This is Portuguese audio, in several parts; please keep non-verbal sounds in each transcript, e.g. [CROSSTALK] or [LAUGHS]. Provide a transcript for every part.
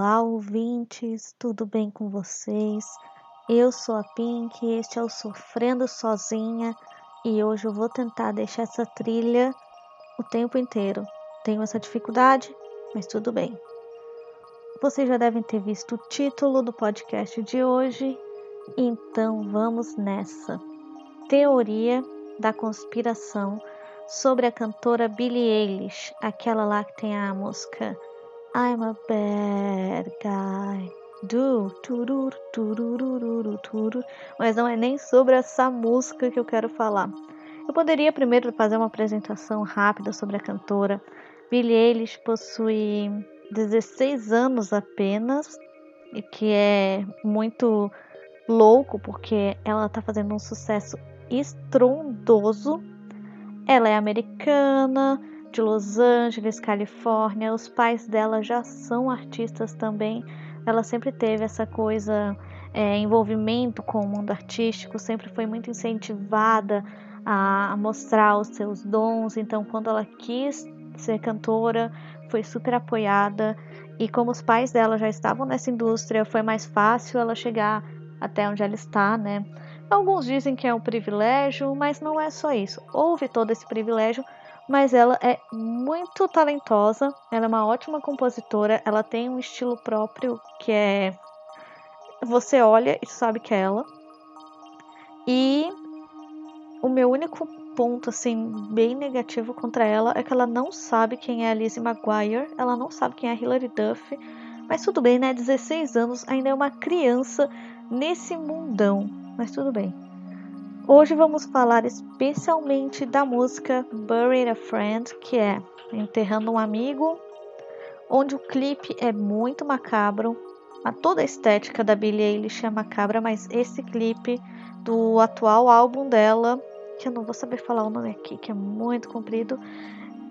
Olá, ouvintes, tudo bem com vocês? Eu sou a Pink, este é o Sofrendo Sozinha e hoje eu vou tentar deixar essa trilha o tempo inteiro. Tenho essa dificuldade, mas tudo bem. Vocês já devem ter visto o título do podcast de hoje, então vamos nessa. Teoria da conspiração sobre a cantora Billie Eilish, aquela lá que tem a música I'm a bad guy. Do, turur, turururu, turur. Mas não é nem sobre essa música que eu quero falar. Eu poderia primeiro fazer uma apresentação rápida sobre a cantora. Billie Eilish possui 16 anos apenas, e que é muito louco porque ela está fazendo um sucesso estrondoso. Ela é americana, de Los Angeles, Califórnia. Os pais dela já são artistas também. Ela sempre teve essa coisa, é, envolvimento com o mundo artístico, sempre foi muito incentivada a, mostrar os seus dons. Então, quando ela quis ser cantora, foi super apoiada. E como os pais dela já estavam nessa indústria, foi mais fácil ela chegar até onde ela está, né? Alguns dizem que é um privilégio, mas não é só isso. Houve todo esse privilégio mas ela é muito talentosa, ela é uma ótima compositora, ela tem um estilo próprio que é você olha e sabe que é ela. E o meu único ponto assim bem negativo contra ela é que ela não sabe quem é a Lizzie McGuire, ela não sabe quem é a Hilary Duff, mas tudo bem, né? 16 anos, ainda é uma criança nesse mundão, mas tudo bem. Hoje vamos falar especialmente da música Buried a Friend, que é Enterrando um Amigo, onde o clipe é muito macabro. A toda a estética da Billie Eilish é macabra, mas esse clipe do atual álbum dela, que eu não vou saber falar o nome aqui, que é muito comprido,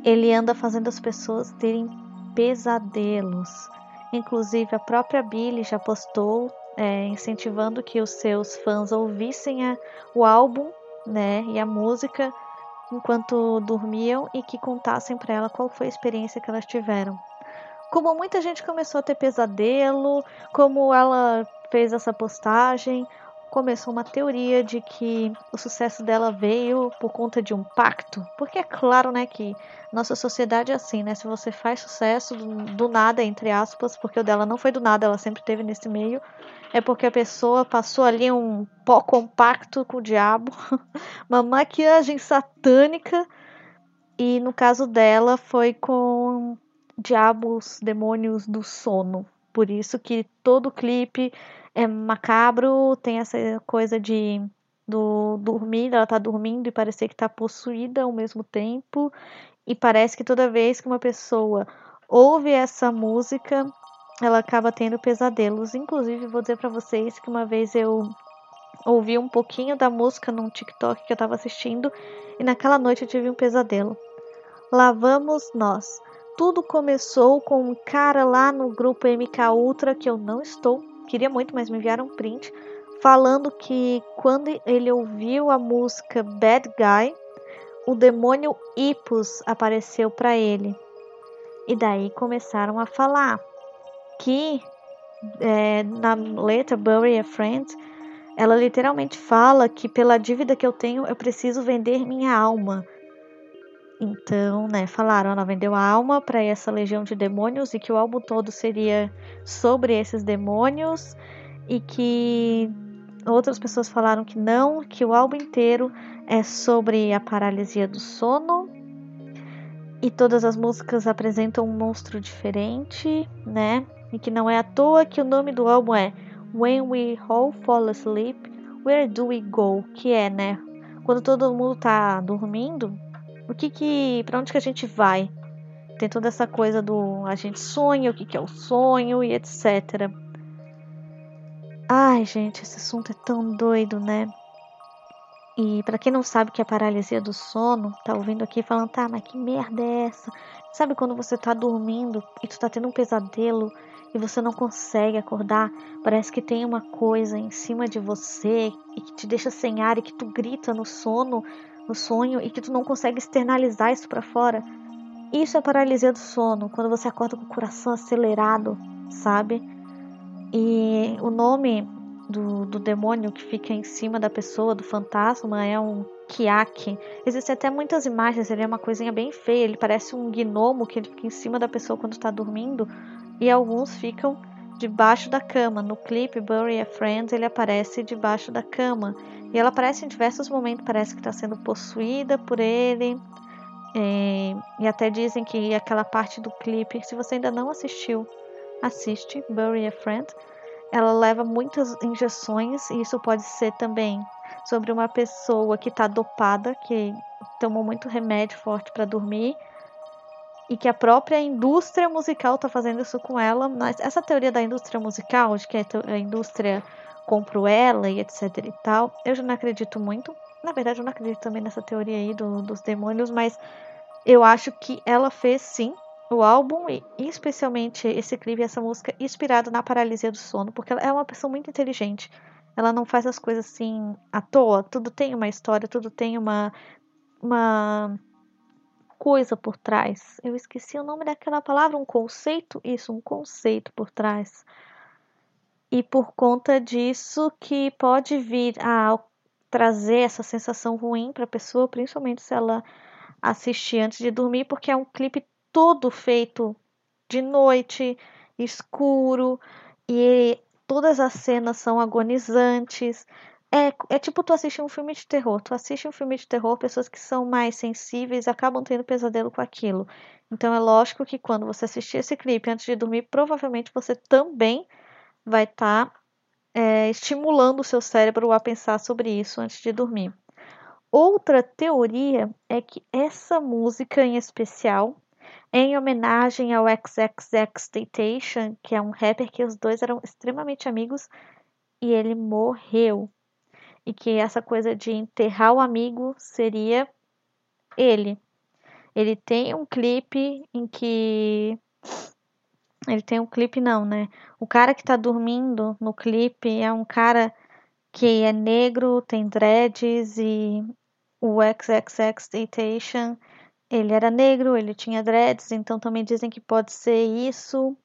ele anda fazendo as pessoas terem pesadelos. Inclusive a própria Billie já postou é, incentivando que os seus fãs ouvissem a, o álbum né, e a música enquanto dormiam e que contassem para ela qual foi a experiência que elas tiveram. Como muita gente começou a ter pesadelo, como ela fez essa postagem, começou uma teoria de que o sucesso dela veio por conta de um pacto. Porque é claro, né, que nossa sociedade é assim, né? Se você faz sucesso do, nada, entre aspas, porque o dela não foi do nada, ela sempre teve nesse meio, é porque a pessoa passou ali um pó compacto com o diabo, [LAUGHS] uma maquiagem satânica, e no caso dela foi com diabos, demônios do sono. Por isso que todo clipe é macabro, tem essa coisa de do dormir, ela tá dormindo e parecer que tá possuída ao mesmo tempo. E parece que toda vez que uma pessoa ouve essa música, ela acaba tendo pesadelos. Inclusive, vou dizer para vocês que uma vez eu ouvi um pouquinho da música num TikTok que eu tava assistindo e naquela noite eu tive um pesadelo. Lá vamos nós. Tudo começou com um cara lá no grupo MK Ultra que eu não estou queria muito, mas me enviaram um print falando que quando ele ouviu a música Bad Guy, o demônio Ipus apareceu para ele. E daí começaram a falar que é, na letra Bury a Friend, ela literalmente fala que pela dívida que eu tenho eu preciso vender minha alma. Então, né, falaram, ela vendeu a alma para essa legião de demônios e que o álbum todo seria sobre esses demônios e que outras pessoas falaram que não, que o álbum inteiro é sobre a paralisia do sono e todas as músicas apresentam um monstro diferente, né? E que não é à toa que o nome do álbum é When We All Fall Asleep, Where Do We Go? Que é, né? Quando todo mundo tá dormindo, o que que, para onde que a gente vai? Tem toda essa coisa do a gente sonha, o que que é o sonho e etc. Ai, gente, esse assunto é tão doido, né? E para quem não sabe o que é paralisia do sono, tá ouvindo aqui falando, tá, mas que merda é essa? Sabe quando você tá dormindo e tu tá tendo um pesadelo e você não consegue acordar? Parece que tem uma coisa em cima de você e que te deixa sem ar e que tu grita no sono no sonho e que tu não consegue externalizar isso para fora. Isso é paralisia do sono, quando você acorda com o coração acelerado, sabe? E o nome do, do demônio que fica em cima da pessoa, do fantasma, é um Kiak. Existem até muitas imagens, ele é uma coisinha bem feia, ele parece um gnomo que fica em cima da pessoa quando está dormindo, e alguns ficam debaixo da cama. No clipe Bury a Friend, ele aparece debaixo da cama. E ela aparece em diversos momentos, parece que está sendo possuída por ele. É, e até dizem que aquela parte do clipe, se você ainda não assistiu, assiste Bury a Friend. Ela leva muitas injeções e isso pode ser também sobre uma pessoa que está dopada, que tomou muito remédio forte para dormir e que a própria indústria musical está fazendo isso com ela. Mas essa teoria da indústria musical, de que a indústria comprou ela e etc e tal, eu já não acredito muito. Na verdade, eu não acredito também nessa teoria aí do, dos demônios, mas eu acho que ela fez sim o álbum e especialmente esse clipe, essa música, inspirado na paralisia do sono, porque ela é uma pessoa muito inteligente. Ela não faz as coisas assim à toa, tudo tem uma história, tudo tem uma uma coisa por trás. Eu esqueci o nome daquela palavra, um conceito? Isso, um conceito por trás. E por conta disso que pode vir a trazer essa sensação ruim para a pessoa, principalmente se ela assistir antes de dormir, porque é um clipe todo feito de noite, escuro, e todas as cenas são agonizantes. É, é tipo tu assistir um filme de terror. Tu assiste um filme de terror, pessoas que são mais sensíveis acabam tendo pesadelo com aquilo. Então é lógico que quando você assistir esse clipe antes de dormir, provavelmente você também vai estar tá, é, estimulando o seu cérebro a pensar sobre isso antes de dormir. Outra teoria é que essa música em especial, em homenagem ao XXXTentacion, que é um rapper que os dois eram extremamente amigos e ele morreu e que essa coisa de enterrar o amigo seria ele. Ele tem um clipe em que. Ele tem um clipe, não, né? O cara que tá dormindo no clipe é um cara que é negro, tem dreads e o XXX ele era negro, ele tinha dreads, então também dizem que pode ser isso.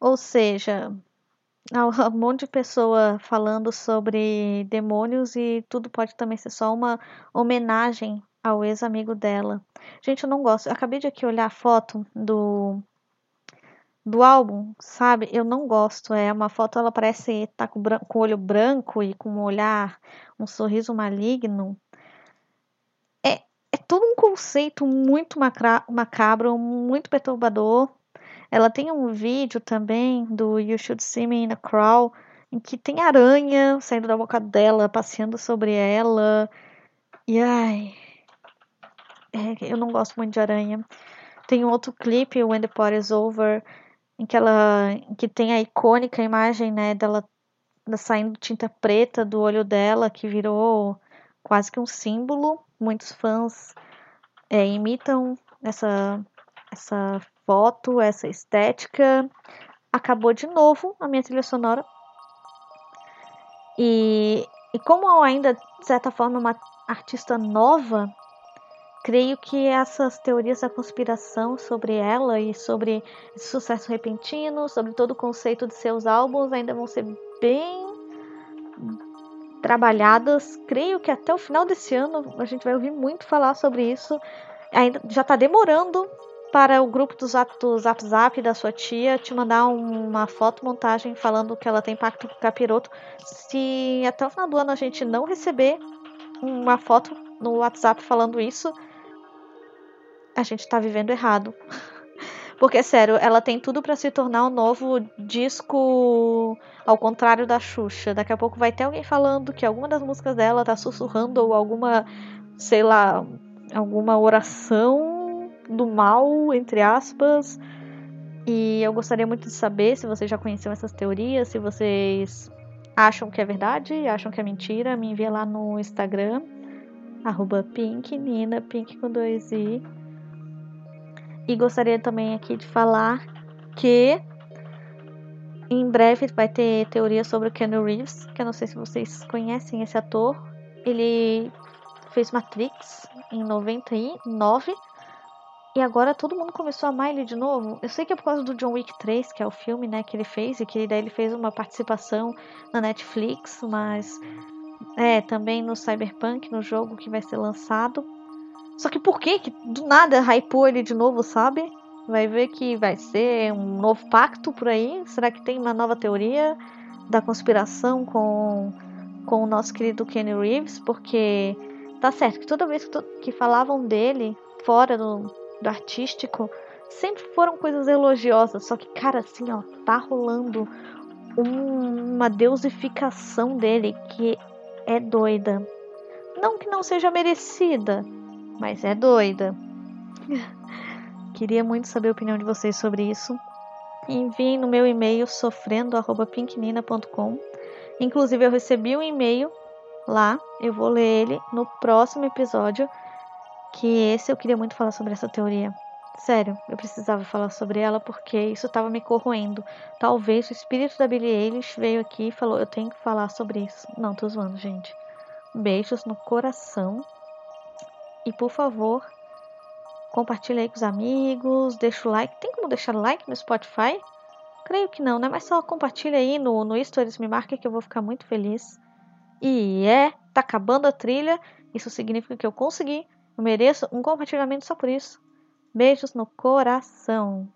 Ou seja, um [LAUGHS] monte de pessoa falando sobre demônios e tudo pode também ser só uma homenagem ao ex-amigo dela. Gente, eu não gosto. Eu acabei de aqui olhar a foto do do álbum, sabe? Eu não gosto. É uma foto, ela parece tá com, com o olho branco e com um olhar, um sorriso maligno. É, é todo um conceito muito macabro, muito perturbador. Ela tem um vídeo também do You Should See Me in a Crawl, em que tem aranha saindo da boca dela, passeando sobre ela. E ai. É, eu não gosto muito de aranha. Tem um outro clipe, When the Party's Over, em que ela. Em que tem a icônica imagem, né, dela saindo tinta preta do olho dela, que virou quase que um símbolo. Muitos fãs é, imitam essa, essa foto, essa estética. Acabou de novo a minha trilha sonora. E, e como eu ainda, de certa forma, uma artista nova, creio que essas teorias da conspiração sobre ela e sobre esse sucesso repentino, sobre todo o conceito de seus álbuns, ainda vão ser bem trabalhadas. Creio que até o final desse ano a gente vai ouvir muito falar sobre isso. Ainda já está demorando para o grupo do Zap, do Zap Zap da sua tia te mandar uma foto montagem falando que ela tem pacto com o capiroto. Se até o final do ano a gente não receber uma foto no WhatsApp falando isso, a gente tá vivendo errado. [LAUGHS] Porque, sério, ela tem tudo para se tornar um novo disco ao contrário da Xuxa. Daqui a pouco vai ter alguém falando que alguma das músicas dela tá sussurrando ou alguma, sei lá, alguma oração do mal, entre aspas. E eu gostaria muito de saber se vocês já conheciam essas teorias, se vocês acham que é verdade, acham que é mentira, me envia lá no Instagram, arroba pink, nina, pink com dois i. E gostaria também aqui de falar que em breve vai ter teoria sobre o Keanu Reeves, que eu não sei se vocês conhecem esse ator. Ele fez Matrix em 99 E agora todo mundo começou a amar ele de novo. Eu sei que é por causa do John Wick 3, que é o filme, né, que ele fez, e que daí ele fez uma participação na Netflix, mas é, também no Cyberpunk, no jogo que vai ser lançado. Só que por que que do nada hypou ele de novo, sabe? Vai ver que vai ser um novo pacto por aí? Será que tem uma nova teoria da conspiração com, com o nosso querido Kenny Reeves? Porque tá certo que toda vez que, que falavam dele fora do, do artístico, sempre foram coisas elogiosas. Só que, cara, assim, ó, tá rolando um, uma deusificação dele que é doida. Não que não seja merecida, mas é doida. [LAUGHS] Queria muito saber a opinião de vocês sobre isso. Enviem no meu e-mail sofrendo@pinknina.com. Inclusive eu recebi um e-mail lá, eu vou ler ele no próximo episódio, que esse eu queria muito falar sobre essa teoria. Sério, eu precisava falar sobre ela porque isso estava me corroendo. Talvez o espírito da Billie Eilish veio aqui e falou: Eu tenho que falar sobre isso. Não, tô zoando, gente. Beijos no coração. E por favor, compartilhe aí com os amigos, deixa o like. Tem como deixar like no Spotify? Creio que não, né? Mas só compartilha aí no, no Stories, me marca que eu vou ficar muito feliz. E é, tá acabando a trilha. Isso significa que eu consegui. Eu mereço um compartilhamento só por isso. Beijos no coração.